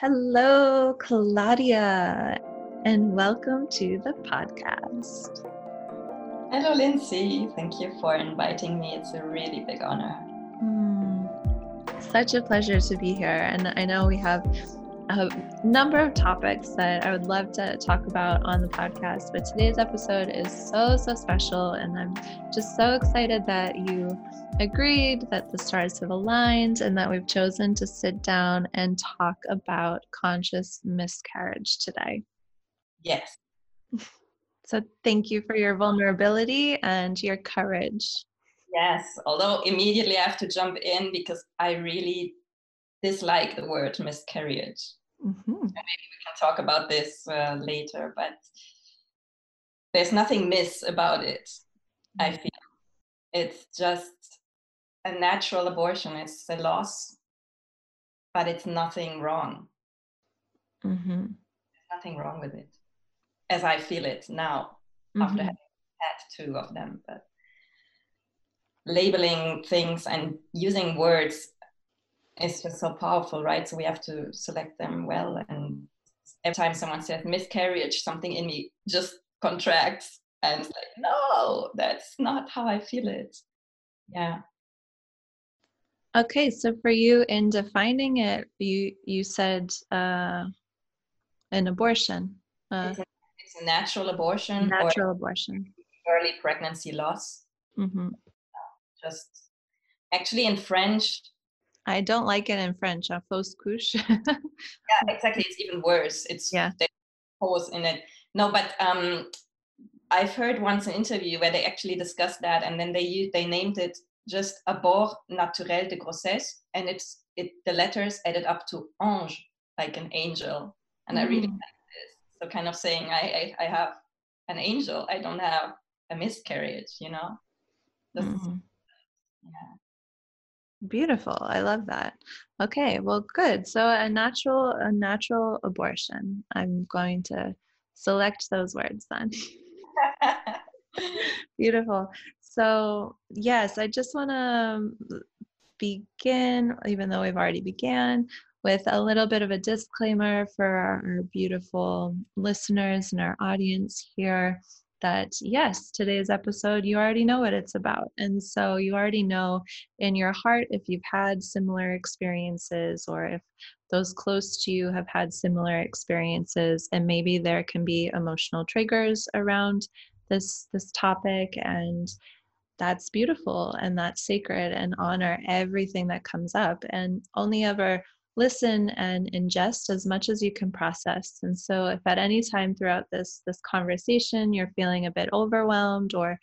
Hello, Claudia, and welcome to the podcast. Hello, Lindsay. Thank you for inviting me. It's a really big honor. Mm, such a pleasure to be here. And I know we have a number of topics that I would love to talk about on the podcast, but today's episode is so, so special. And I'm just so excited that you agreed, that the stars have aligned, and that we've chosen to sit down and talk about conscious miscarriage today. Yes. So thank you for your vulnerability and your courage. Yes, although immediately I have to jump in because I really dislike the word miscarriage. Mm-hmm. Maybe we can talk about this uh, later, but there's nothing miss about it. Mm-hmm. I feel it's just a natural abortion. It's a loss, but it's nothing wrong. Mm-hmm. There's nothing wrong with it, as I feel it now mm-hmm. after having had two of them. But labeling things and using words is just so powerful, right? So we have to select them well. And every time someone says miscarriage, something in me just contracts and it's like, no, that's not how I feel it. Yeah. Okay, so for you in defining it, you you said uh, an abortion. Uh, it's, a, it's, a, natural abortion. Natural abortion. Early pregnancy loss. Mm-hmm. Just actually in French, I don't like it in French, a fausse couche. yeah, exactly. It's even worse. It's yeah. there's pause in it. No, but um, I've heard once an interview where they actually discussed that, and then they used, they named it just abort naturel de grossesse, and it's it the letters added up to ange, like an angel. And mm. I really mm. like this. So kind of saying I, I, I have an angel, I don't have a miscarriage, you know. Mm-hmm. yeah Beautiful. I love that. Okay, well good. So a natural a natural abortion. I'm going to select those words then. Beautiful. So, yes, I just want to begin even though we've already began with a little bit of a disclaimer for our beautiful listeners and our audience here that yes, today's episode, you already know what it's about. And so you already know in your heart if you've had similar experiences or if those close to you have had similar experiences. And maybe there can be emotional triggers around this this topic. And that's beautiful and that's sacred and honor everything that comes up. And only ever listen and ingest as much as you can process. And so if at any time throughout this this conversation you're feeling a bit overwhelmed or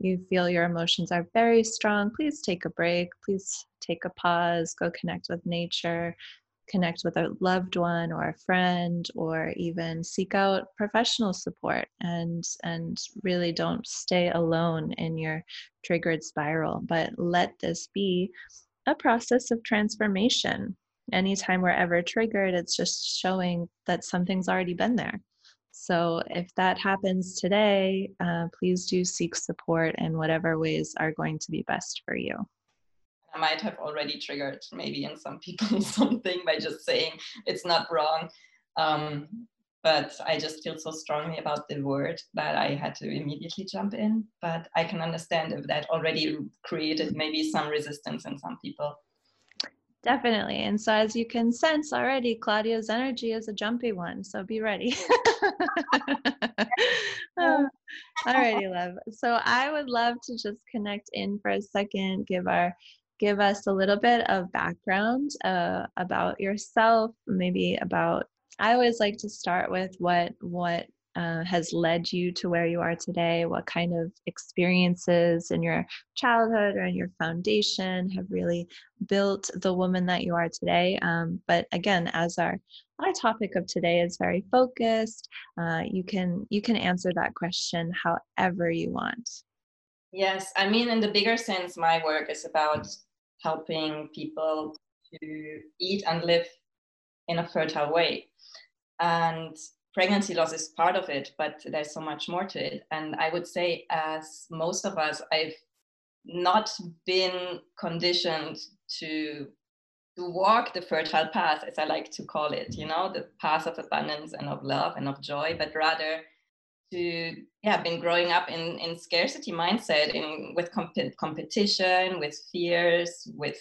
you feel your emotions are very strong please take a break. Please take a pause. Go connect with nature. Connect with a loved one or a friend or even seek out professional support and and really don't stay alone in your triggered spiral but let this be a process of transformation anytime we're ever triggered, it's just showing that something's already been there. So if that happens today, uh, please do seek support in whatever ways are going to be best for you. I might have already triggered maybe in some people something by just saying it's not wrong. Um, but I just feel so strongly about the word that I had to immediately jump in. But I can understand if that already created maybe some resistance in some people. Definitely. And so, as you can sense already, Claudia's energy is a jumpy one. So, be ready. oh, alrighty, love. So, I would love to just connect in for a second, give our give us a little bit of background uh, about yourself, maybe about I always like to start with what what uh, has led you to where you are today? What kind of experiences in your childhood or in your foundation have really built the woman that you are today? Um, but again, as our our topic of today is very focused, uh, you can you can answer that question however you want. Yes, I mean, in the bigger sense, my work is about helping people to eat and live in a fertile way. And pregnancy loss is part of it, but there's so much more to it. And I would say, as most of us, I've not been conditioned to to walk the fertile path, as I like to call it, you know, the path of abundance and of love and of joy, but rather to yeah been growing up in in scarcity mindset in with comp- competition with fears with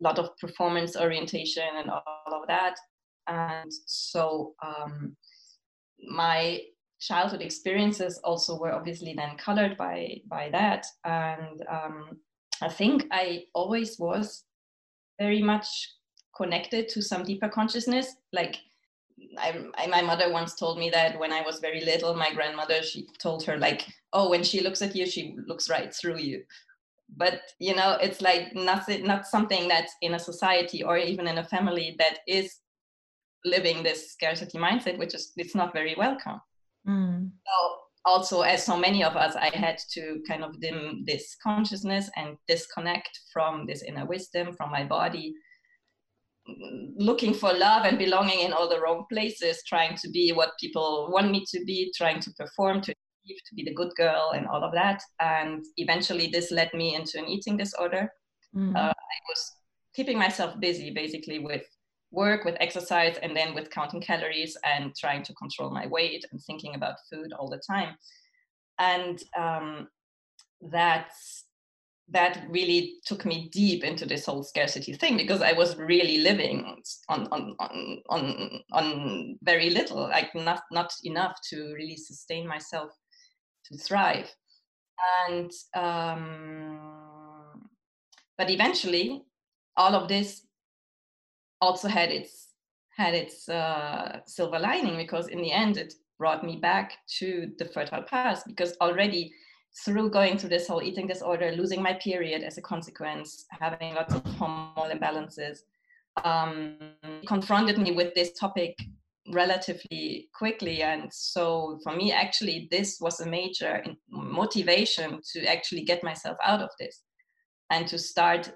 a lot of performance orientation and all of that and so um, my childhood experiences also were obviously then colored by by that and um, i think i always was very much connected to some deeper consciousness like I, I, my mother once told me that when I was very little, my grandmother she told her like, "Oh, when she looks at you, she looks right through you." But you know, it's like nothing, not something that's in a society or even in a family that is living this scarcity mindset, which is it's not very welcome. Mm. So also, as so many of us, I had to kind of dim this consciousness and disconnect from this inner wisdom, from my body, looking for love and belonging in all the wrong places, trying to be what people want me to be, trying to perform, to achieve, to be the good girl, and all of that. And eventually, this led me into an eating disorder. Mm. Uh, I was keeping myself busy basically with work, with exercise, and then with counting calories and trying to control my weight and thinking about food all the time. And um, that's that really took me deep into this whole scarcity thing because I was really living on on on on, on very little, like not not enough to really sustain myself to thrive. And um, but eventually, all of this also had its had its uh, silver lining because in the end it brought me back to the fertile past because already through going through this whole eating disorder, losing my period as a consequence, having lots of hormonal imbalances, um, confronted me with this topic relatively quickly. And so for me, actually, this was a major motivation to actually get myself out of this and to start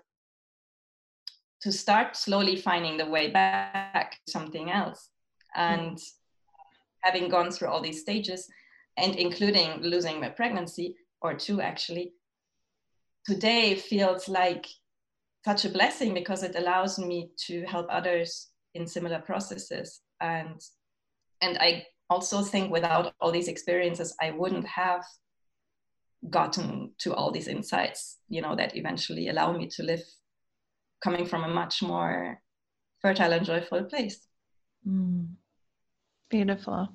to start slowly finding the way back to something else. And mm. having gone through all these stages, and including losing my pregnancy, or two actually, today feels like such a blessing because it allows me to help others in similar processes and and i also think without all these experiences i wouldn't have gotten to all these insights you know that eventually allow me to live coming from a much more fertile and joyful place mm. beautiful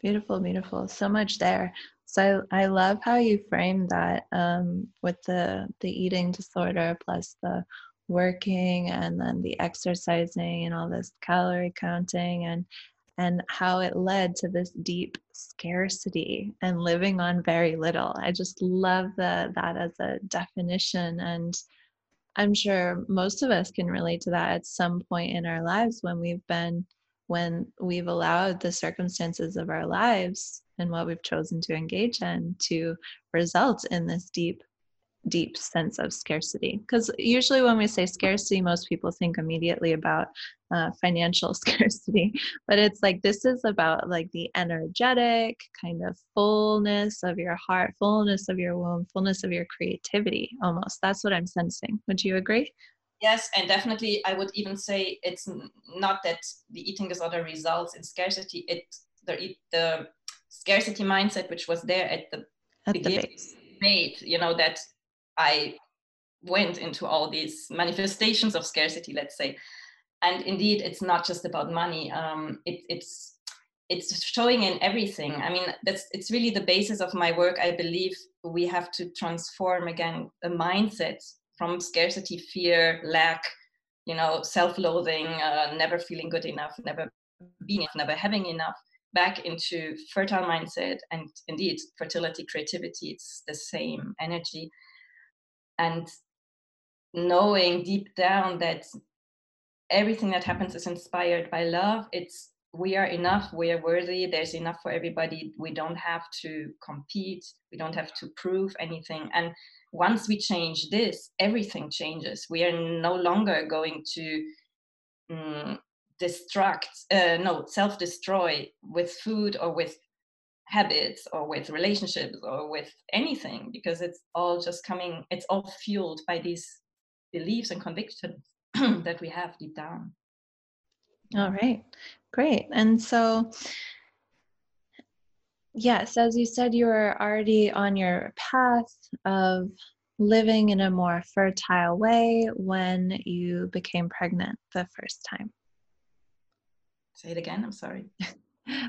beautiful beautiful so much there so I, love how you frame that um, with the the eating disorder plus the working and then the exercising and all this calorie counting and and how it led to this deep scarcity and living on very little. I just love the, that as a definition. And I'm sure most of us can relate to that at some point in our lives when we've been, when we've allowed the circumstances of our lives and what we've chosen to engage in to result in this deep deep sense of scarcity. Because usually when we say scarcity most people think immediately about uh, financial scarcity but it's like this is about like the energetic kind of fullness of your heart fullness of your womb fullness of your creativity almost. That's what i'm sensing. Would you agree? Yes and definitely i would even say it's not that the eating disorder results in scarcity it the, the scarcity mindset which was there at the at beginning the base. made you know that i went into all these manifestations of scarcity let's say. And indeed it's not just about money. Um, it, it's it's showing in everything. I mean that's it's really the basis of my work. I believe we have to transform again a mindset from scarcity fear lack you know self-loathing uh, never feeling good enough never being enough never having enough back into fertile mindset. And indeed fertility creativity it's the same energy and knowing deep down that everything that happens is inspired by love it's we are enough we are worthy there's enough for everybody we don't have to compete we don't have to prove anything. And once we change this everything changes. We are no longer going to um, destruct, uh, no, self destroy with food or with habits or with relationships or with anything because it's all just coming, it's all fueled by these beliefs and convictions that we have deep down. All right, great. And so, yes, as you said, you were already on your path of living in a more fertile way when you became pregnant the first time. Say it again, I'm sorry.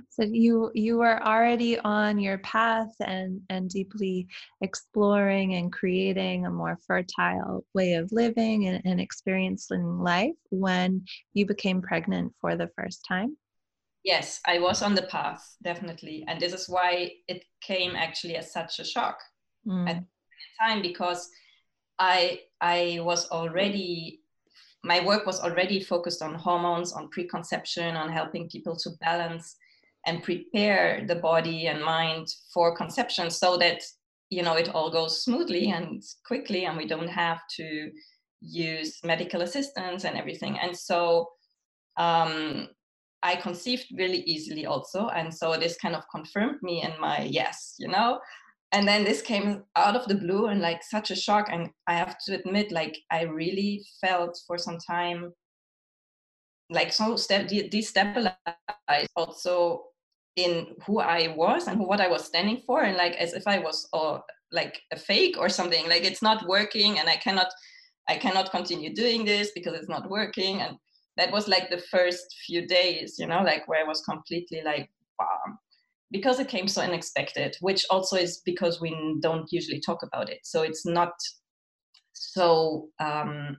so you you were already on your path and and deeply exploring and creating a more fertile way of living and, and experiencing life when you became pregnant for the first time yes i was on the path definitely and this is why it came actually as such a shock mm. at the time because i i was already my work was already focused on hormones on preconception on helping people to balance and prepare the body and mind for conception so that you know it all goes smoothly and quickly and we don't have to use medical assistance and everything. And so um, i conceived really easily also and so this kind of confirmed me in my yes you know? And then this came out of the blue and like such a shock and i have to admit like i really felt for some time like so step destabilized also in who I was and what I was standing for, and like as if I was uh, like a fake or something. Like it's not working, and I cannot, I cannot continue doing this because it's not working. And that was like the first few days, you know, like where I was completely like, bomb, because it came so unexpected. Which also is because we don't usually talk about it, so it's not so um,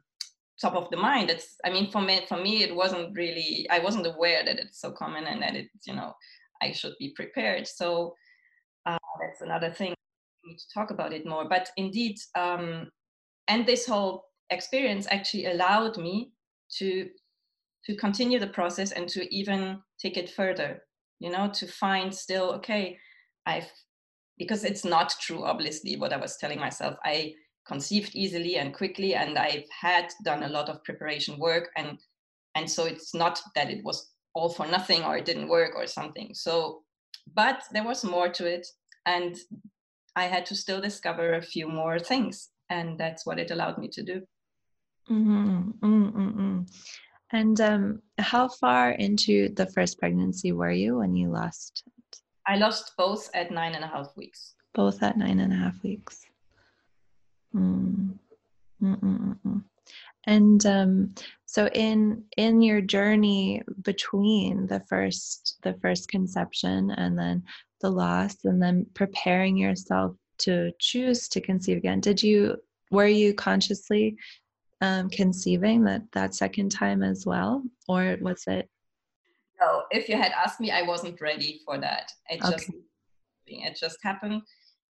top of the mind. It's, I mean, for me, for me, it wasn't really. I wasn't aware that it's so common and that it's, you know I should be prepared. So uh, that's another thing. We need to talk about it more. But indeed, um, and this whole experience actually allowed me to to continue the process and to even take it further. You know, to find still okay, I've because it's not true. Obviously, what I was telling myself, I conceived easily and quickly, and I've had done a lot of preparation work and and so it's not that it was all for nothing or it didn't work or something. So, but there was more to it. And I had to still discover a few more things. And that's what it allowed me to do. Mm-hmm. Mm-hmm. And um, how far into the first pregnancy were you when you lost it? I lost both at nine and a half weeks. Both at nine and a half weeks. Mm. Mm-mm-mm. And um, so in in your journey between the first the first conception and then the loss and then preparing yourself to choose to conceive again, did you were you consciously um, conceiving that that second time as well, or was it? No, if you had asked me, I wasn't ready for that. It just okay. it just happened.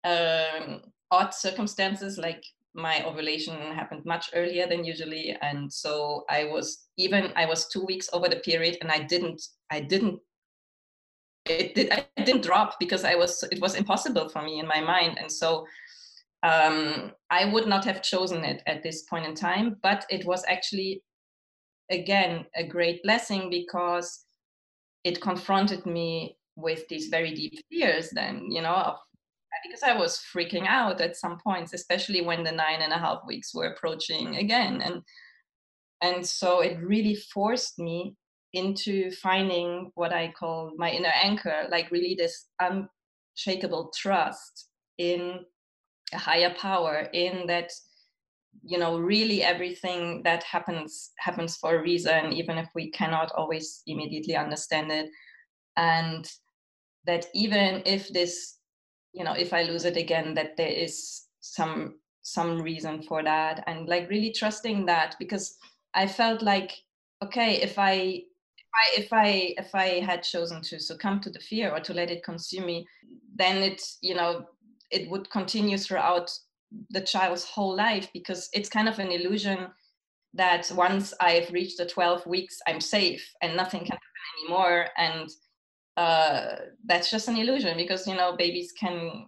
Um, odd circumstances like my ovulation happened much earlier than usually. And so i was even i was two weeks over the period and i didn't i didn't it did i didn't drop because i was it was impossible for me in my mind. And so um, i would not have chosen it at this point in time but it was actually again a great blessing because it confronted me with these very deep fears then you know of because I was freaking out at some points, especially when the nine and a half weeks were approaching mm-hmm. again. And and so it really forced me into finding what I call my inner anchor, like really this unshakable trust in a higher power, in that, you know, really everything that happens happens for a reason, even if we cannot always immediately understand it. And that even if this you know if i lose it again that there is some some reason for that and like really trusting that because i felt like okay if i if I, if I if I had chosen to succumb to the fear or to let it consume me, then it you know it would continue throughout the child's whole life because it's kind of an illusion that once I've reached the 12 weeks, I'm safe and nothing can happen anymore. And uh, that's just an illusion because you know babies can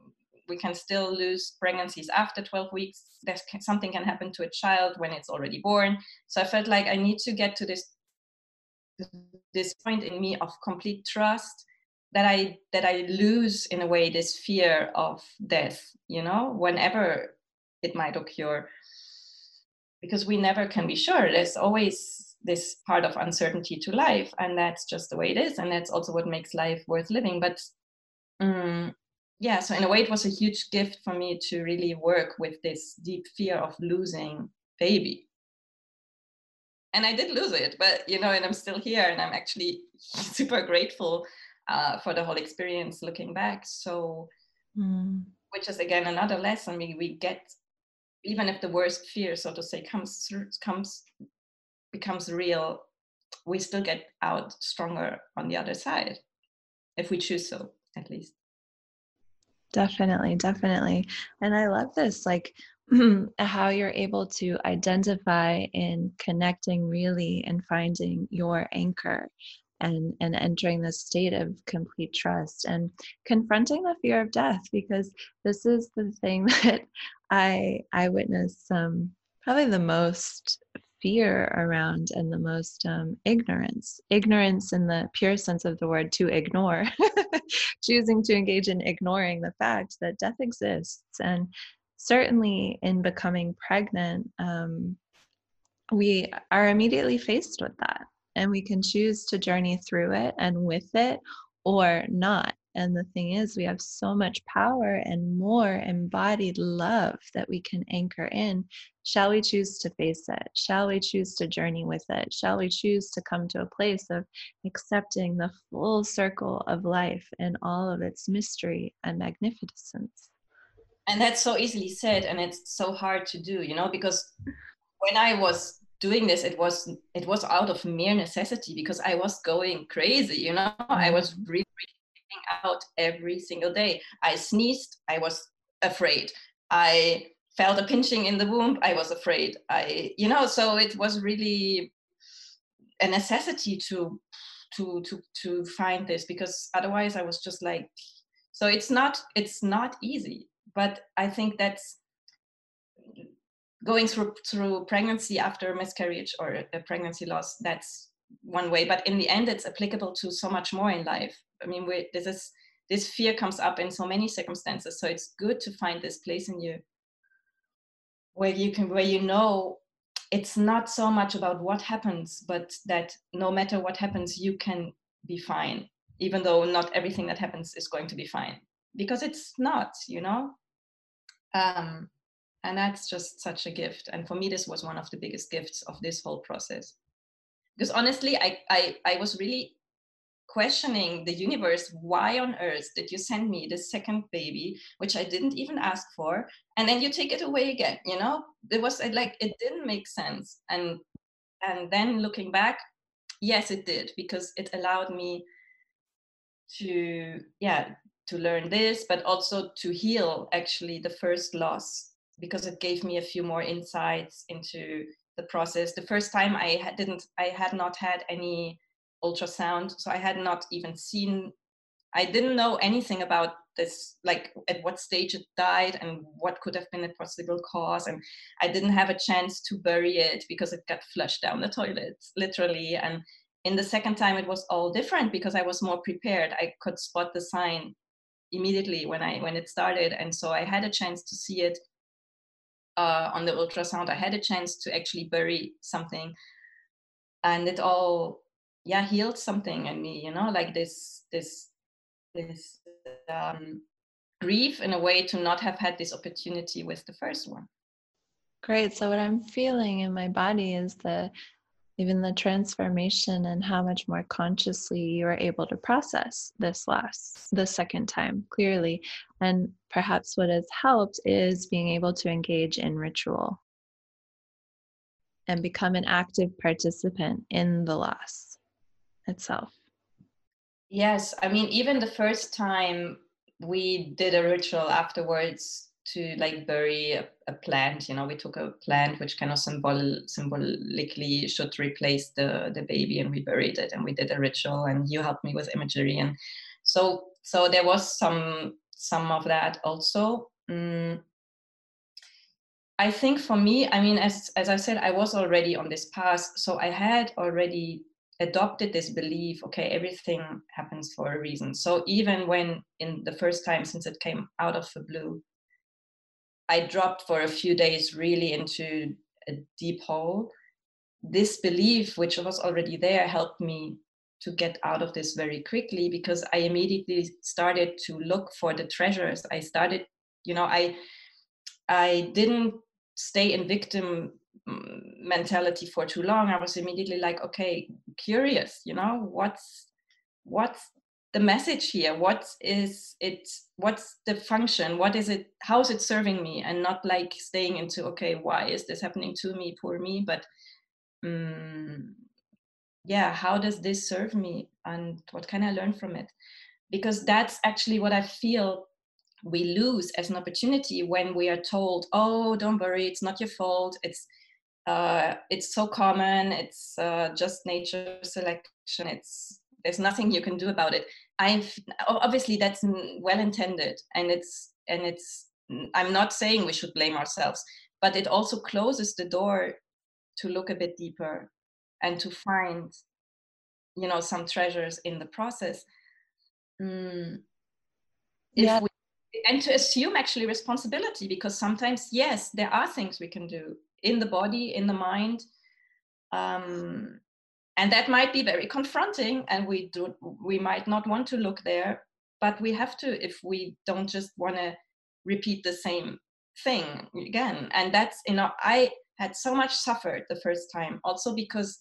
we can still lose pregnancies after 12 weeks. There's something can happen to a child when it's already born. So i felt like i need to get to this this point in me of complete trust that i that i lose in a way this fear of death you know whenever it might occur. Because we never can be sure. There's always this part of uncertainty to life and that's just the way it is and that's also what makes life worth living. But um, yeah so in a way it was a huge gift for me to really work with this deep fear of losing baby. And i did lose it but you know and i'm still here and i'm actually super grateful uh, for the whole experience looking back. So mm. which is again another lesson. We, we get even if the worst fear so to say comes through comes becomes real we still get out stronger on the other side if we choose so at least. Definitely definitely. And i love this like how you're able to identify in connecting really and finding your anchor and and entering this state of complete trust and confronting the fear of death because this is the thing that i i witness um probably the most fear around and the most um, ignorance. Ignorance in the pure sense of the word to ignore. Choosing to engage in ignoring the fact that death exists. And certainly in becoming pregnant um, we are immediately faced with that. And we can choose to journey through it and with it or not. And the thing is, we have so much power and more embodied love that we can anchor in. Shall we choose to face it? Shall we choose to journey with it? Shall we choose to come to a place of accepting the full circle of life and all of its mystery and magnificence? And that's so easily said, and it's so hard to do, you know, because when I was doing this it was it was out of mere necessity because i was going crazy you know i was mm-hmm. really out every single day. I sneezed, I was afraid. I felt a pinching in the womb, I was afraid. I, you know, so it was really a necessity to to to to find this because otherwise I was just like so it's not it's not easy but I think that's going through through pregnancy after miscarriage or a pregnancy loss that's one way but in the end it's applicable to so much more in life i mean we, this is this fear comes up in so many circumstances so it's good to find this place in you where you can where you know it's not so much about what happens but that no matter what happens you can be fine even though not everything that happens is going to be fine. Because it's not you know? Um, and that's just such a gift. And for me this was one of the biggest gifts of this whole process. Because honestly I, I i was really questioning the universe why on earth did you send me the second baby which i didn't even ask for and then you take it away again you know? It was like it didn't make sense and and then looking back yes it did because it allowed me to yeah to learn this but also to heal actually the first loss because it gave me a few more insights into the process. The first time i had, didn't i had not had any ultrasound so i had not even seen i didn't know anything about this like at what stage it died and what could have been a possible cause and i didn't have a chance to bury it because it got flushed down the toilet literally and in the second time it was all different because i was more prepared. I could spot the sign immediately when i when it started and so i had a chance to see it uh, on the ultrasound, I had a chance to actually bury something, and it all yeah healed something in me. You know, like this this this um, grief in a way to not have had this opportunity with the first one. Great. So what I'm feeling in my body is the even the transformation and how much more consciously you are able to process this last the second time clearly and perhaps what has helped is being able to engage in ritual and become an active participant in the loss itself yes i mean even the first time we did a ritual afterwards to like bury a, a, plant you know we took a plant which kind of symbol symbolically should replace the the baby and we buried it and we did a ritual and you helped me with imagery and so so there was some some of that also mm. i think for me i mean as as i said i was already on this path so i had already adopted this belief okay everything happens for a reason. So even when in the first time since it came out of the blue I dropped for a few days really into a deep hole this belief which was already there helped me to get out of this very quickly because i immediately started to look for the treasures. I started you know i i didn't stay in victim mm, mentality for too long i was immediately like okay curious you know what's what's the message here? What is it what's the function? What is it how is it serving me? And not like staying into okay why is this happening to me poor me? But um, yeah how does this serve me? And what can i learn from it? Because that's actually what i feel we lose as an opportunity when we are told oh don't worry it's not your fault. It's uh, it's so common it's uh, just nature selection it's there's nothing you can do about it. I've obviously that's well intended and it's and it's i'm not saying we should blame ourselves but it also closes the door to look a bit deeper and to find you know some treasures in the process. Mm, yeah. We, and to assume actually responsibility because sometimes yes there are things we can do in the body in the mind. Um, and that might be very confronting and we do we might not want to look there but we have to if we don't just want to repeat the same thing again. And that's you know i had so much suffered the first time also because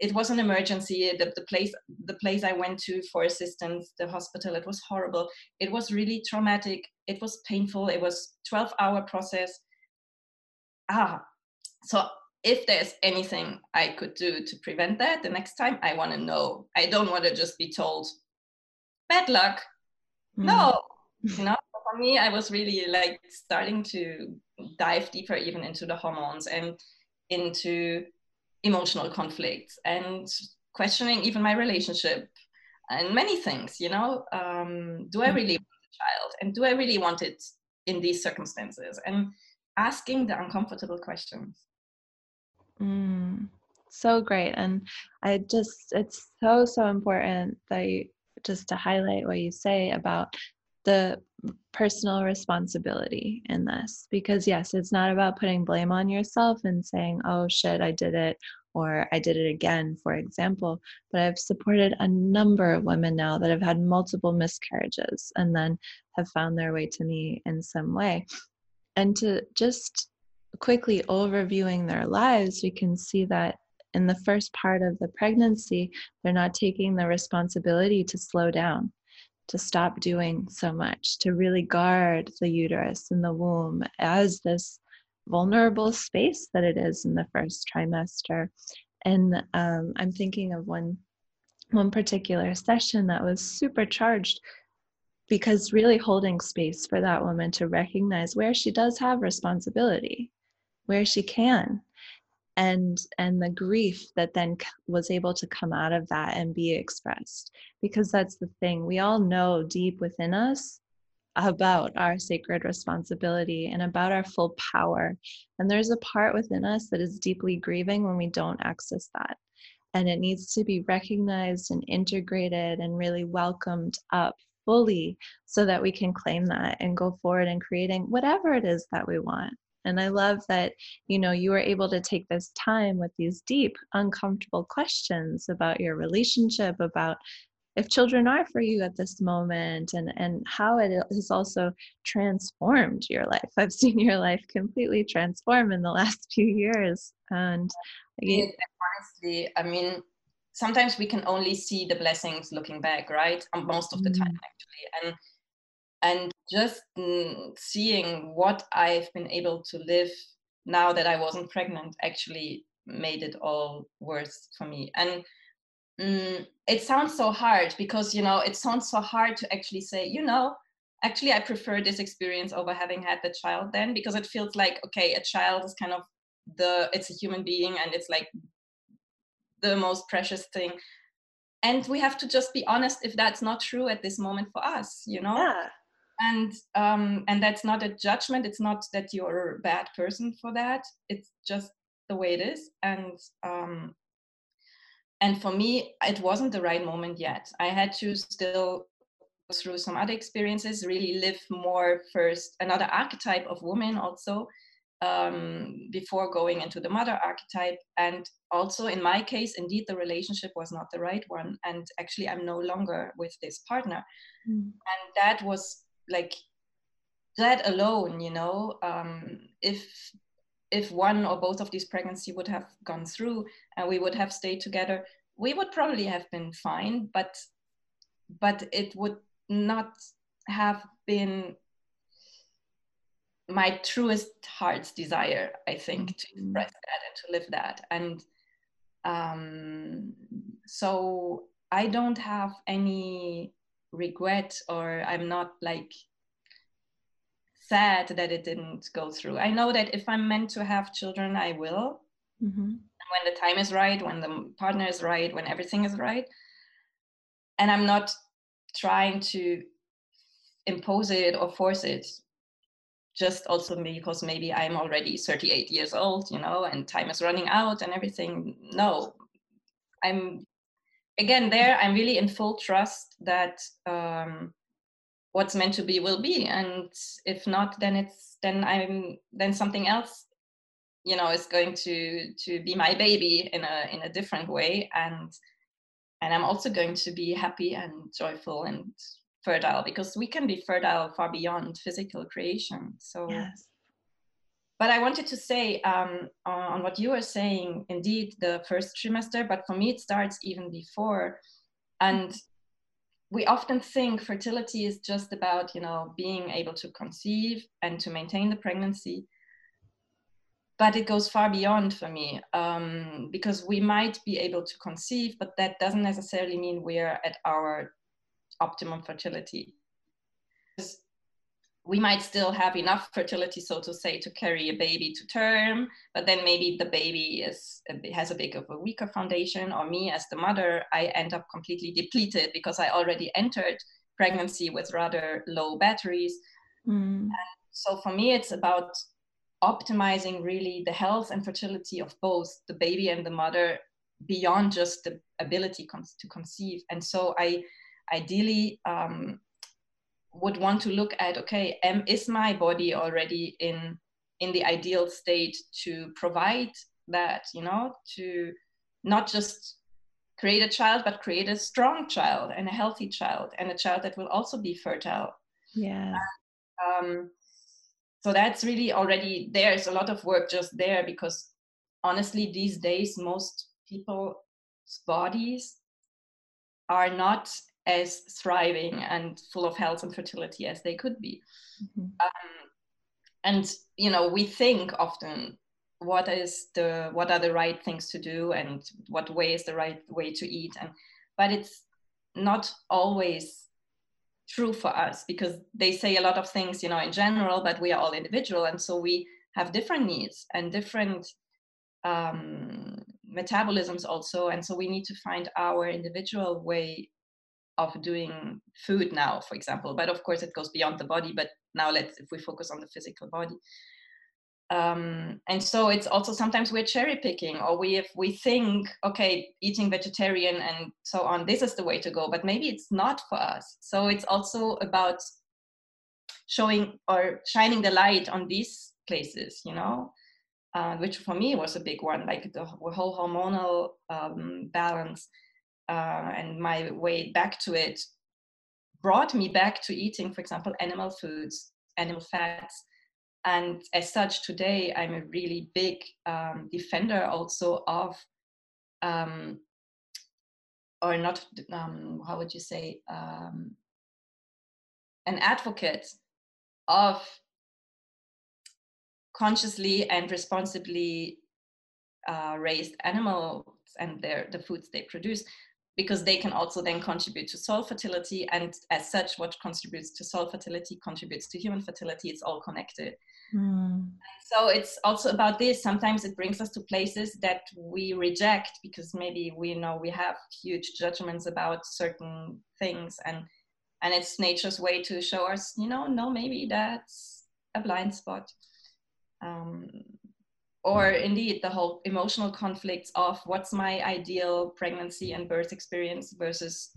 it was an emergency the, the place the place i went to for assistance the hospital it was horrible. It was really traumatic. It was painful. It was 12 hour process ah so if there's anything i could do to prevent that the next time i want to know. I don't want to just be told bad luck. Mm. no you know for me i was really like starting to dive deeper even into the hormones and into emotional conflicts and questioning even my relationship and many things you know? Um, do i mm-hmm. really want a child? And do i really want it in these circumstances? And asking the uncomfortable questions. Mm, so great and i just it's so so important that you just to highlight what you say about the personal responsibility in this because yes it's not about putting blame on yourself and saying oh shit i did it or i did it again for example but i've supported a number of women now that have had multiple miscarriages and then have found their way to me in some way and to just quickly overviewing their lives we can see that in the first part of the pregnancy they're not taking the responsibility to slow down to stop doing so much, to really guard the uterus and the womb as this vulnerable space that it is in the first trimester. And um, I'm thinking of one one particular session that was super charged because really holding space for that woman to recognize where she does have responsibility, where she can, and and the grief that then was able to come out of that and be expressed. Because that's the thing we all know deep within us about our sacred responsibility and about our full power. And there's a part within us that is deeply grieving when we don't access that. And it needs to be recognized and integrated and really welcomed up fully so that we can claim that and go forward in creating whatever it is that we want. And i love that you know you were able to take this time with these deep uncomfortable questions about your relationship about if children are for you at this moment and and how it has also transformed your life. I've seen your life completely transform in the last few years and again, honestly i mean sometimes we can only see the blessings looking back right most of the time mm. actually and and just seeing what I've been able to live now that I wasn't pregnant actually made it all worse for me. And mm, it sounds so hard because, you know, it sounds so hard to actually say, you know, actually, I prefer this experience over having had the child then because it feels like, okay, a child is kind of the, it's a human being and it's like the most precious thing. And we have to just be honest if that's not true at this moment for us you know? Yeah. And um, and that's not a judgment. It's not that you're a bad person for that. It's just the way it is. And um, and for me it wasn't the right moment yet. I had to still go through some other experiences really live more first another archetype of woman also um, before going into the mother archetype. And also in my case, indeed, the relationship was not the right one. And actually, I'm no longer with this partner. Mm. And that was like that alone, you know, um, if if one or both of these pregnancy would have gone through and we would have stayed together, we would probably have been fine. But but it would not have been my truest heart's desire, I think, to mm-hmm. express that and to live that. And um, so I don't have any regret or I'm not like sad that it didn't go through. I know that if I'm meant to have children, I will. Mm-hmm. When the time is right, when the partner is right, when everything is right. And I'm not trying to impose it or force it just also because maybe I'm already 38 years old, you know, and time is running out and everything. No, I'm again there. I'm really in full trust that um, what's meant to be will be, and if not, then it's then I'm then something else, you know, is going to to be my baby in a in a different way, and and I'm also going to be happy and joyful and fertile because we can be fertile far beyond physical creation. So yes. but i wanted to say um, on what you were saying indeed the first trimester but for me it starts even before. And we often think fertility is just about you know being able to conceive and to maintain the pregnancy. But it goes far beyond for me um, because we might be able to conceive but that doesn't necessarily mean we're at our optimum fertility. We might still have enough fertility, so to say, to carry a baby to term, but then maybe the baby is has a bit of a weaker foundation, or me as the mother, I end up completely depleted because I already entered pregnancy with rather low batteries. Mm. so for me, it's about optimizing really the health and fertility of both the baby and the mother beyond just the ability to conceive. And so I ideally um, would want to look at okay am, is my body already in in the ideal state to provide that you know to not just create a child but create a strong child and a healthy child and a child that will also be fertile? Yeah. Um, so that's really already there's a lot of work just there because honestly these days most people's bodies are not as thriving and full of health and fertility as they could be. Mm-hmm. Um, and you know, we think often what is the what are the right things to do and what way is the right way to eat and but it's not always true for us because they say a lot of things you know in general but we are all individual and so we have different needs and different um, metabolisms also and so we need to find our individual way of doing food now, for example. But of course, it goes beyond the body. But now let's, if we focus on the physical body. Um, and so it's also sometimes we're cherry picking or we if we think okay eating vegetarian and so on this is the way to go but maybe it's not for us so it's also about showing or shining the light on these places you know uh, which for me was a big one like the whole hormonal um, balance uh, and my way back to it brought me back to eating, for example, animal foods, animal fats. And as such, today I'm a really big um, defender also of, um, or not, um, how would you say, um, an advocate of consciously and responsibly uh, raised animals and their the foods they produce because they can also then contribute to soil fertility and as such what contributes to soil fertility contributes to human fertility. It's all connected. Mm. so it's also about this. Sometimes it brings us to places that we reject because maybe we know we have huge judgments about certain things and and it's nature's way to show us you know no maybe that's a blind spot. Um, or indeed the whole emotional conflicts of what's my ideal pregnancy and birth experience versus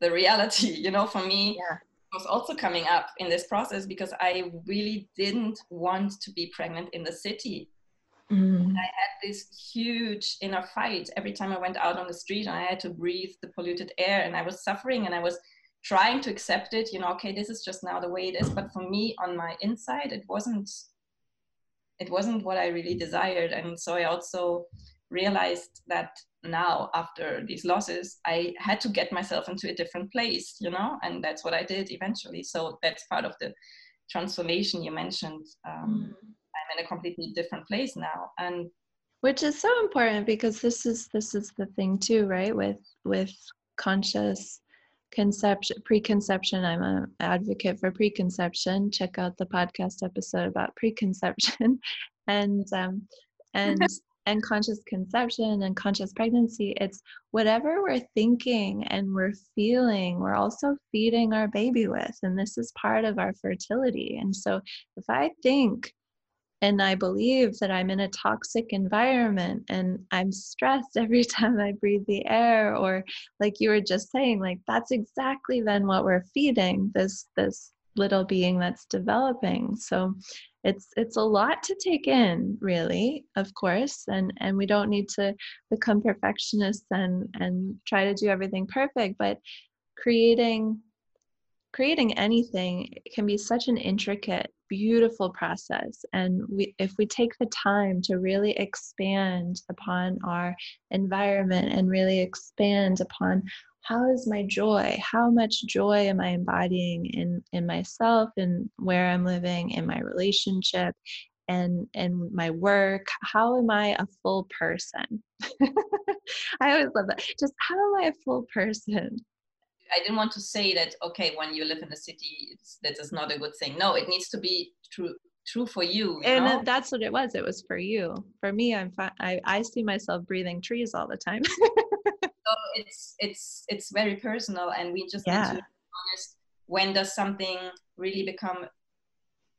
the reality you know for me yeah. was also coming up in this process because I really didn't want to be pregnant in the city. Mm. I had this huge inner fight every time I went out on the street and I had to breathe the polluted air and I was suffering and I was trying to accept it, you know, okay, this is just now the way it is. But for me on my inside, it wasn't it wasn't what I really desired. And so I also realized that now after these losses i had to get myself into a different place you know and that's what i did eventually so that's part of the transformation you mentioned um, mm. i'm in a completely different place now and which is so important because this is this is the thing too right with with conscious conception preconception i'm an advocate for preconception. Check out the podcast episode about preconception and um and and conscious conception and conscious pregnancy. It's whatever we're thinking and we're feeling we're also feeding our baby with and this is part of our fertility. And so if i think and i believe that i'm in a toxic environment and i'm stressed every time i breathe the air or like you were just saying like that's exactly then what we're feeding this this little being that's developing. So it's it's a lot to take in really of course and and we don't need to become perfectionists and and try to do everything perfect but creating creating anything can be such an intricate beautiful process. And we if we take the time to really expand upon our environment and really expand upon how is my joy how much joy am i embodying in in myself and where i'm living in my relationship and and my work how am i a full person? I always love that. Just how am i a full person i didn't want to say that okay when you live in the city that is not a good thing. No it needs to be true true for you, you and know? that's what it was. It was for you. For me i'm I, I see myself breathing trees all the time. So it's it's it's very personal and we just yeah. need to be honest. When does something really become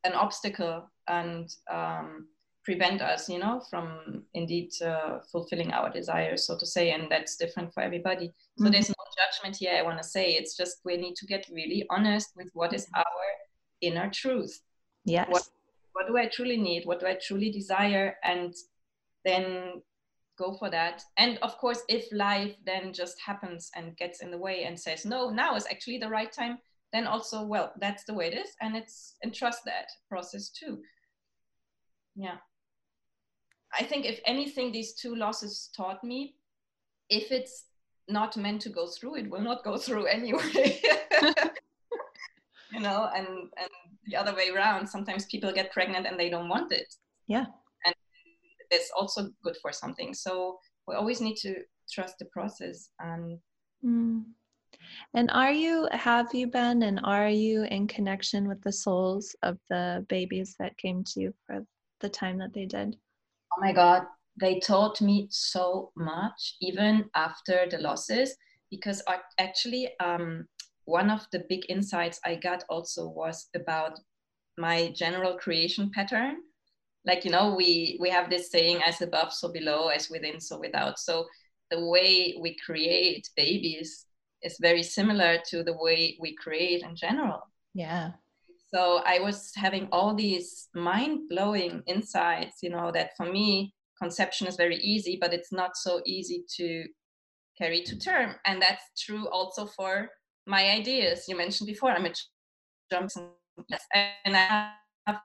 an obstacle and um, prevent us you know from indeed uh, fulfilling our desires so to say and that's different for everybody. So mm-hmm. there's no judgment here i want to say. It's just we need to get really honest with what is our inner truth. Yes. What, what do i truly need? What do i truly desire? And then go for that. And of course if life then just happens and gets in the way and says no now is actually the right time then also well that's the way it is and it's and trust that process too. Yeah i think if anything these two losses taught me if it's not meant to go through it will not go through anyway. You know and and the other way around sometimes people get pregnant and they don't want it. Yeah. And it's also good for something. So we always need to trust the process and mm. and are you have you been and are you in connection with the souls of the babies that came to you for the time that they did oh my god they taught me so much even after the losses because I, actually um, one of the big insights i got also was about my general creation pattern. Like you know we we have this saying as above so below as within so without. So the way we create babies is very similar to the way we create in general. Yeah so i was having all these mind-blowing insights you know that for me conception is very easy but it's not so easy to carry to term and that's true also for my ideas you mentioned before i'm a jumps and i have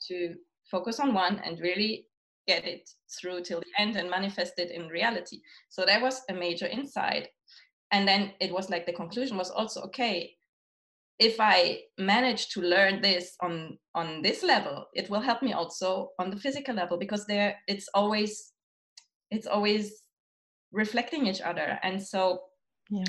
to focus on one and really get it through till the end and manifest it in reality. So that was a major insight. And then it was like the conclusion was also okay, if I manage to learn this on on this level, it will help me also on the physical level because there it's always it's always reflecting each other. And so yeah.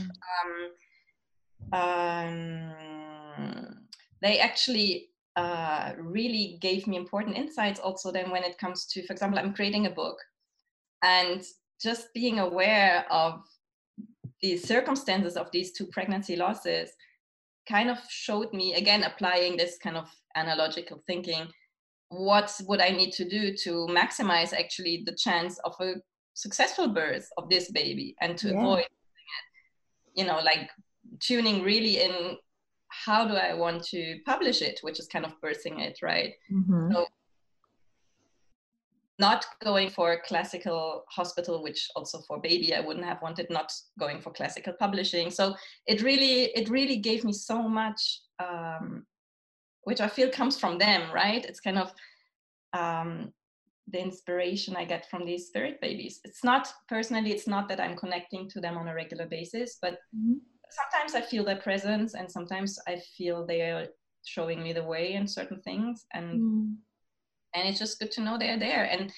um, um, they actually uh, really gave me important insights also then when it comes to for example i'm creating a book and just being aware of the circumstances of these two pregnancy losses kind of showed me again applying this kind of analogical thinking what would i need to do to maximize actually the chance of a successful birth of this baby and to yeah. avoid you know like tuning really in how do I want to publish it, which is kind of birthing it, right? Mm-hmm. So not going for classical hospital which also for baby i wouldn't have wanted not going for classical publishing. So it really it really gave me so much um, which i feel comes from them right? It's kind of um, the inspiration i get from these spirit babies. It's not personally it's not that i'm connecting to them on a regular basis but mm-hmm. sometimes i feel their presence and sometimes i feel they are showing me the way in certain things and mm and it's just good to know they're there. And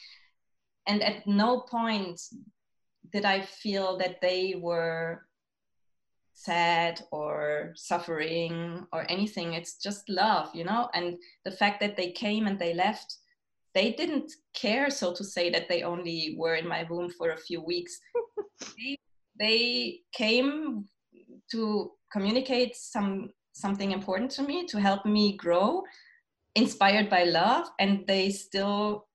and at no point did i feel that they were sad or suffering or anything. It's just love you know? And the fact that they came and they left they didn't care so to say that they only were in my womb for a few weeks. They, they came to communicate some something important to me to help me grow inspired by love and they still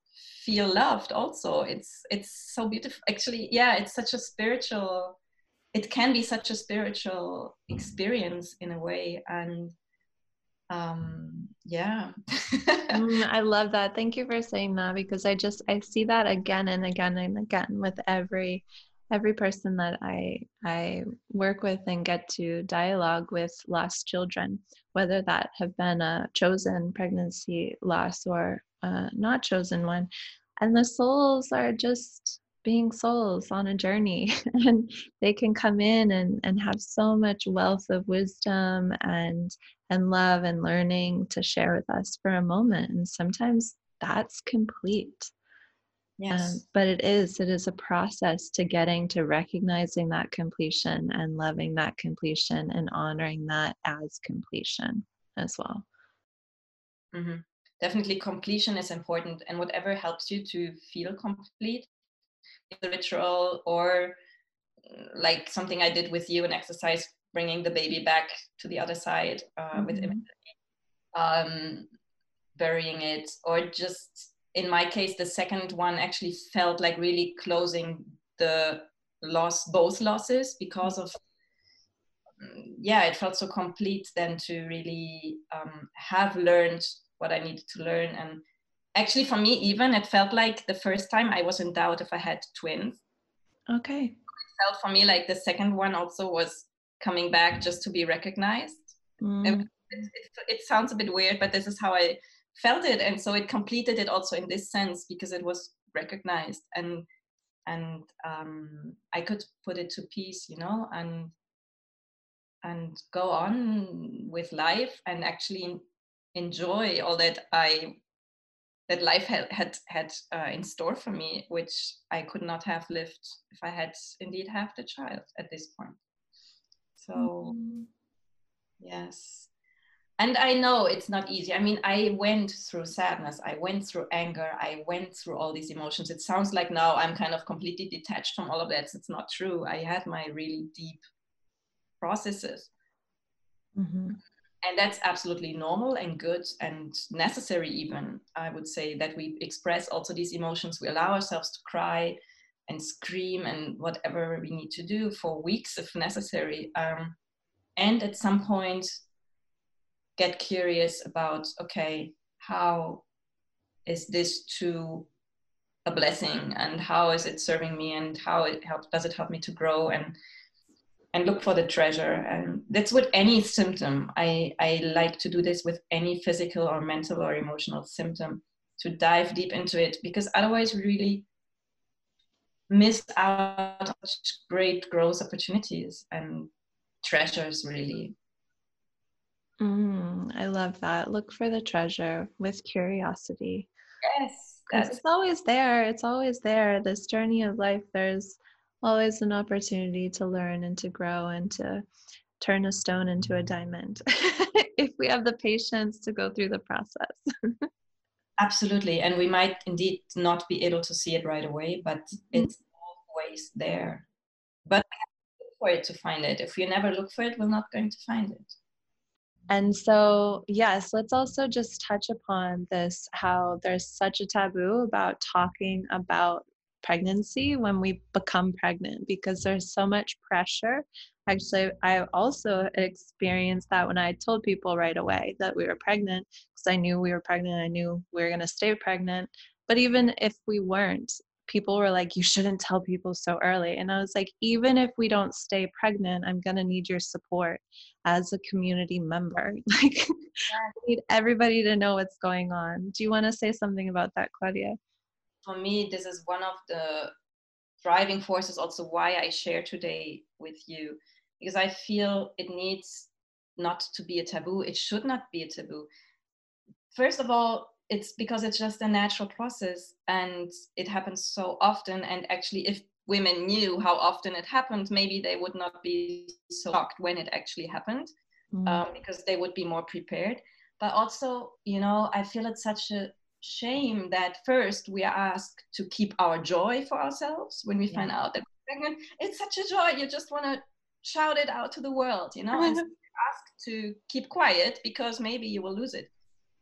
feel loved also. It's it's so beautiful. Actually yeah it's such a spiritual it can be such a spiritual experience in a way and um yeah. Mm, i love that. Thank you for saying that because i just i see that again and again and again with every every person that I I work with and get to dialogue with lost children, whether that have been a chosen pregnancy loss or not chosen one, and the souls are just being souls on a journey and they can come in and, and have so much wealth of wisdom and and love and learning to share with us for a moment. And sometimes that's complete Yes. Um, but it is, it is a process to getting to recognizing that completion and loving that completion and honoring that as completion as well. Mm-hmm. Definitely, completion is important, and whatever helps you to feel complete, the ritual or mm, like something I did with you, an exercise bringing the baby back to the other side uh, mm-hmm. with um, burying it, or just in my case, the second one actually felt like really closing the loss, both losses, because of yeah, it felt so complete then to really um, have learned what I needed to learn. And actually, for me, even it felt like the first time I was in doubt if I had twins. Okay. It felt for me like the second one also was coming back just to be recognized. Mm. It, it, it, sounds a bit weird, but this is how I felt it and so it completed it also in this sense because it was recognized and and um, i could put it to peace you know and and go on with life and actually enjoy all that i that life had had, had uh, in store for me which i could not have lived if i had indeed had the child at this point so mm-hmm. yes and i know it's not easy. I mean i went through sadness. I went through anger. I went through all these emotions. It sounds like now i'm kind of completely detached from all of that. It's not true. I had my really deep processes. Mm-hmm. and that's absolutely normal and good and necessary even i would say that we express also these emotions. We allow ourselves to cry and scream and whatever we need to do for weeks if necessary. Um, and at some point get curious about okay how is this to a blessing? And how is it serving me? And how it helps does it help me to grow? And and look for the treasure. And that's with any symptom. I i like to do this with any physical or mental or emotional symptom to dive deep into it because otherwise we really miss out on great growth opportunities and treasures really Mm, I love that. Look for the treasure with curiosity. Yes. It's always there. It's always there. This journey of life, there's always an opportunity to learn and to grow and to turn a stone into a diamond if we have the patience to go through the process. Absolutely. And we might indeed not be able to see it right away, but mm-hmm. it's always there. But look for it to find it. If you never look for it, we're not going to find it. And so, yes, let's also just touch upon this how there's such a taboo about talking about pregnancy when we become pregnant because there's so much pressure. actually i also experienced that when i told people right away that we were pregnant because i knew we were pregnant i knew we were going to stay pregnant but even if we weren't people were like you shouldn't tell people so early. And i was like even if we don't stay pregnant i'm going to need your support as a community member. Like i need everybody to know what's going on. Do you want to say something about that claudia? For me this is one of the driving forces also why i share today with you because i feel it needs not to be a taboo. It should not be a taboo. First of all it's because it's just a natural process and it happens so often and actually if women knew how often it happened maybe they would not be so shocked when it actually happened mm. um, because they would be more prepared but also you know i feel it's such a shame that first we are asked to keep our joy for ourselves when we yeah. find out that we're pregnant it's such a joy you just want to shout it out to the world you know and asked to keep quiet because maybe you will lose it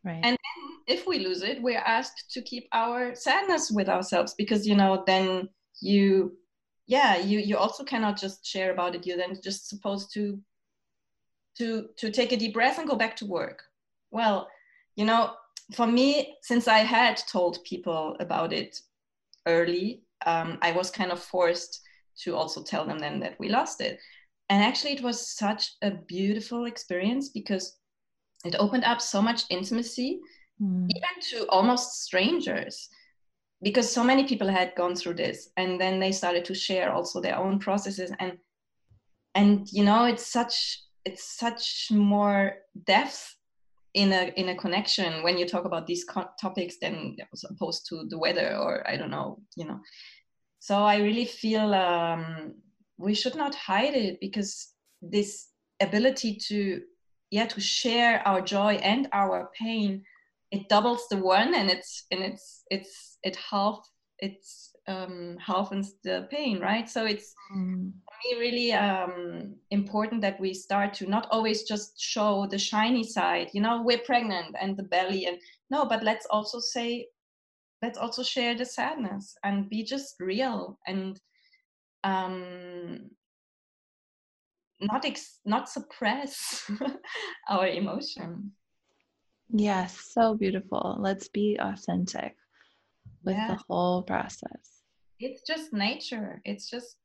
Right. And if we lose it, we're asked to keep our sadness with ourselves because you know then you yeah you you also cannot just share about it. You're then just supposed to to to take a deep breath and go back to work. Well you know for me since i had told people about it early um, i was kind of forced to also tell them then that we lost it. And actually it was such a beautiful experience because it opened up so much intimacy mm. even to almost strangers because so many people had gone through this and then they started to share also their own processes and and you know it's such it's such more depth in a in a connection when you talk about these co- topics than opposed to the weather or i don't know you know so i really feel um, we should not hide it because this ability to yeah to share our joy and our pain it doubles the one and it's and it's it's it half it's um halvens the pain right so it's mm. me really um important that we start to not always just show the shiny side you know we're pregnant and the belly and no but let's also say let's also share the sadness and be just real and um not ex- not suppress our emotion yes so beautiful let's be authentic with yeah. the whole process it's just nature it's just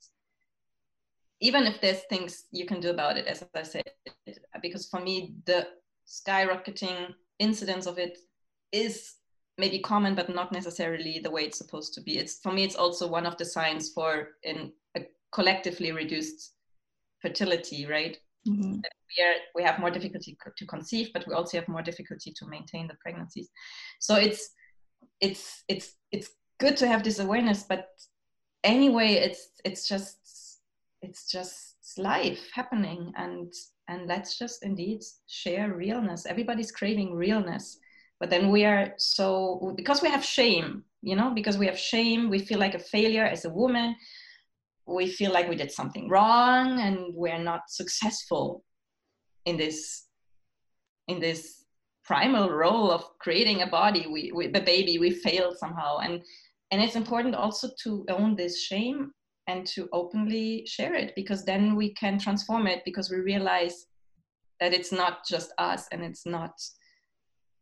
even if there's things you can do about it as i said because for me the skyrocketing incidence of it is maybe common but not necessarily the way it's supposed to be it's for me it's also one of the signs for in a collectively reduced fertility, right? Mm-hmm. We, are, we have more difficulty to conceive, but we also have more difficulty to maintain the pregnancies. So it's it's it's it's good to have this awareness, but anyway, it's it's just it's just life happening, and and let's just indeed share realness. Everybody's craving realness, but then we are so because we have shame, you know, because we have shame, we feel like a failure as a woman we feel like we did something wrong and we're not successful in this in this primal role of creating a body. We, we the baby we failed somehow. And and it's important also to own this shame and to openly share it because then we can transform it because we realize that it's not just us and it's not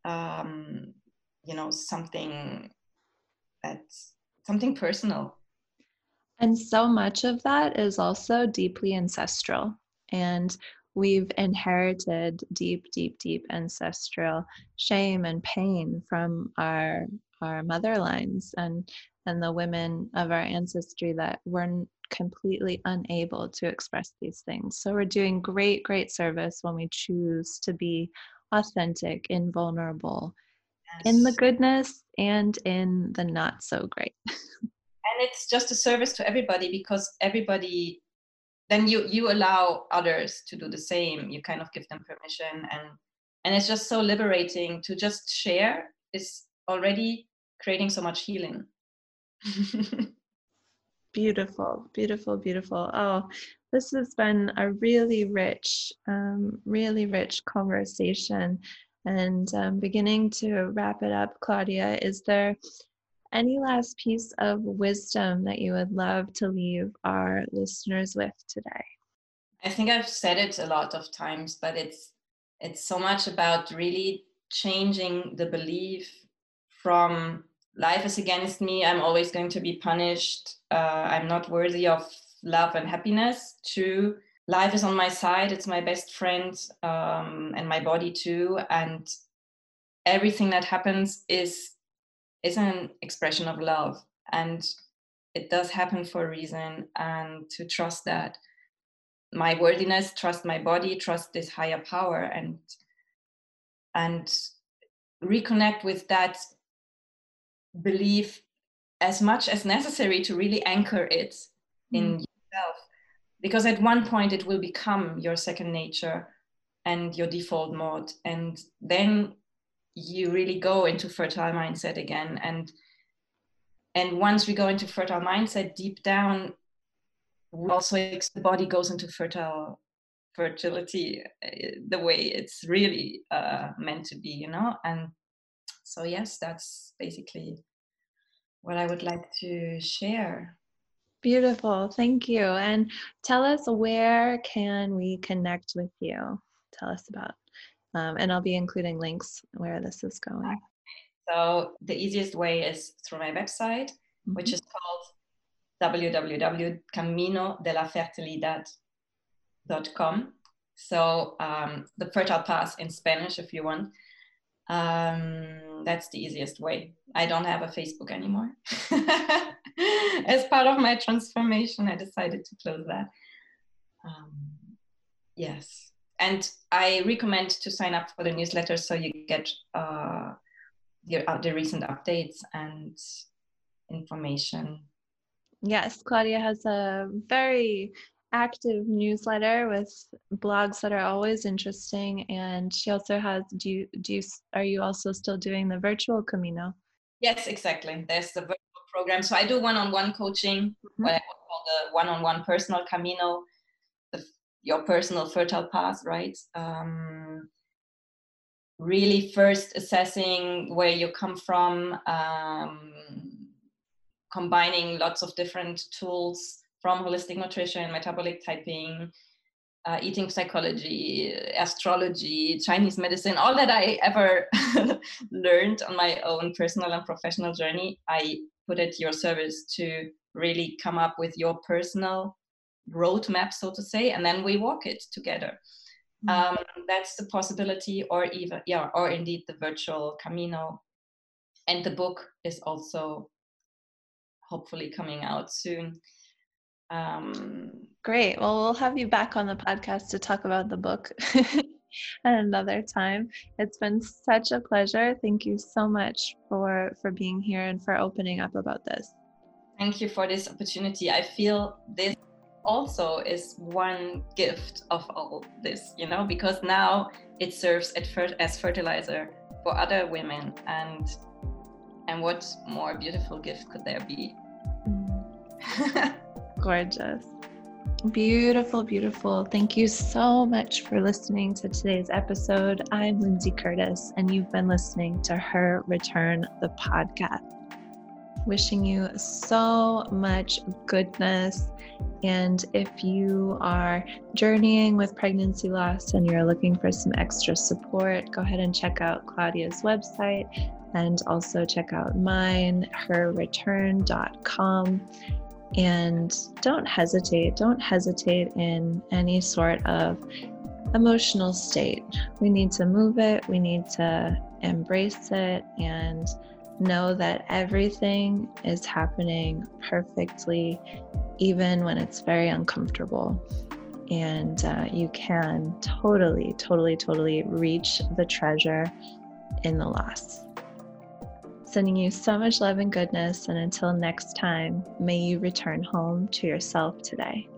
um, you know something that's something personal and so much of that is also deeply ancestral. And we've inherited deep, deep, deep ancestral shame and pain from our our mother lines and and the women of our ancestry that were completely unable to express these things. So we're doing great, great service when we choose to be authentic and vulnerable yes. in the goodness and in the not so great. and it's just a service to everybody because everybody then you you allow others to do the same. You kind of give them permission. And and it's just so liberating to just share is already creating so much healing. Beautiful beautiful beautiful. Oh this has been a really rich um, really rich conversation. And um, beginning to wrap it up claudia is there any last piece of wisdom that you would love to leave our listeners with today? I think I've said it a lot of times, but it's it's so much about really changing the belief from life is against me, I'm always going to be punished, uh, I'm not worthy of love and happiness, to life is on my side, it's my best friend um, and my body too. And everything that happens is is an expression of love and it does happen for a reason and to trust that my worthiness trust my body trust this higher power and and reconnect with that belief as much as necessary to really anchor it in mm. yourself because at one point it will become your second nature and your default mode and then you really go into fertile mindset again. And and once we go into fertile mindset deep down also the body goes into fertile fertility eh, the way it's really uh, meant to be you know? And so yes that's basically what i would like to share. Beautiful. Thank you. And tell us where can we connect with you? Tell us about um, and i'll be including links where this is going so the easiest way is through my website mm-hmm. which is called www.caminodelafertilidad.com. So um, the fertile path in Spanish, if you want. Um, that's the easiest way. I don't have a Facebook anymore. As part of my transformation, I decided to close that. Um, yes. And I recommend to sign up for the newsletter so you get uh, the, uh, the recent updates and information. Yes, Claudia has a very active newsletter with blogs that are always interesting. And she also has do you do you are you also still doing the virtual camino? Yes exactly. There's the virtual program. So i do one-on-one coaching mm-hmm. what i call the one-on-one personal camino your personal fertile path right? Um, really first assessing where you come from um, combining lots of different tools from holistic nutrition, metabolic typing, uh, eating psychology, astrology, Chinese medicine, all that I ever learned on my own personal and professional journey, I put at your service to really come up with your personal roadmap, so to say, and then we walk it together. Mm-hmm. Um, that's the possibility, or even, yeah, or indeed the virtual Camino. And the book is also hopefully coming out soon. Um, Great. Well, we'll have you back on the podcast to talk about the book at another time. It's been such a pleasure. Thank you so much for for being here and for opening up about this. Thank you for this opportunity. I feel this also is one gift of all this, you know, because now it serves as fertilizer for other women and and what more beautiful gift could there be mm. Gorgeous. Beautiful, beautiful. Thank you so much for listening to today's episode. I'm Lindsay Curtis, and you've been listening to Her Return, the podcast. Wishing you so much goodness. And if you are journeying with pregnancy loss and you're looking for some extra support, go ahead and check out Claudia's website and also check out mine, herreturn.com. And don't hesitate, don't hesitate in any sort of emotional state. We need to move it, we need to embrace it, and know that everything is happening perfectly, even when it's very uncomfortable. And uh, you can totally, totally, totally reach the treasure in the loss. Sending you so much love and goodness. And until next time, may you return home to yourself today.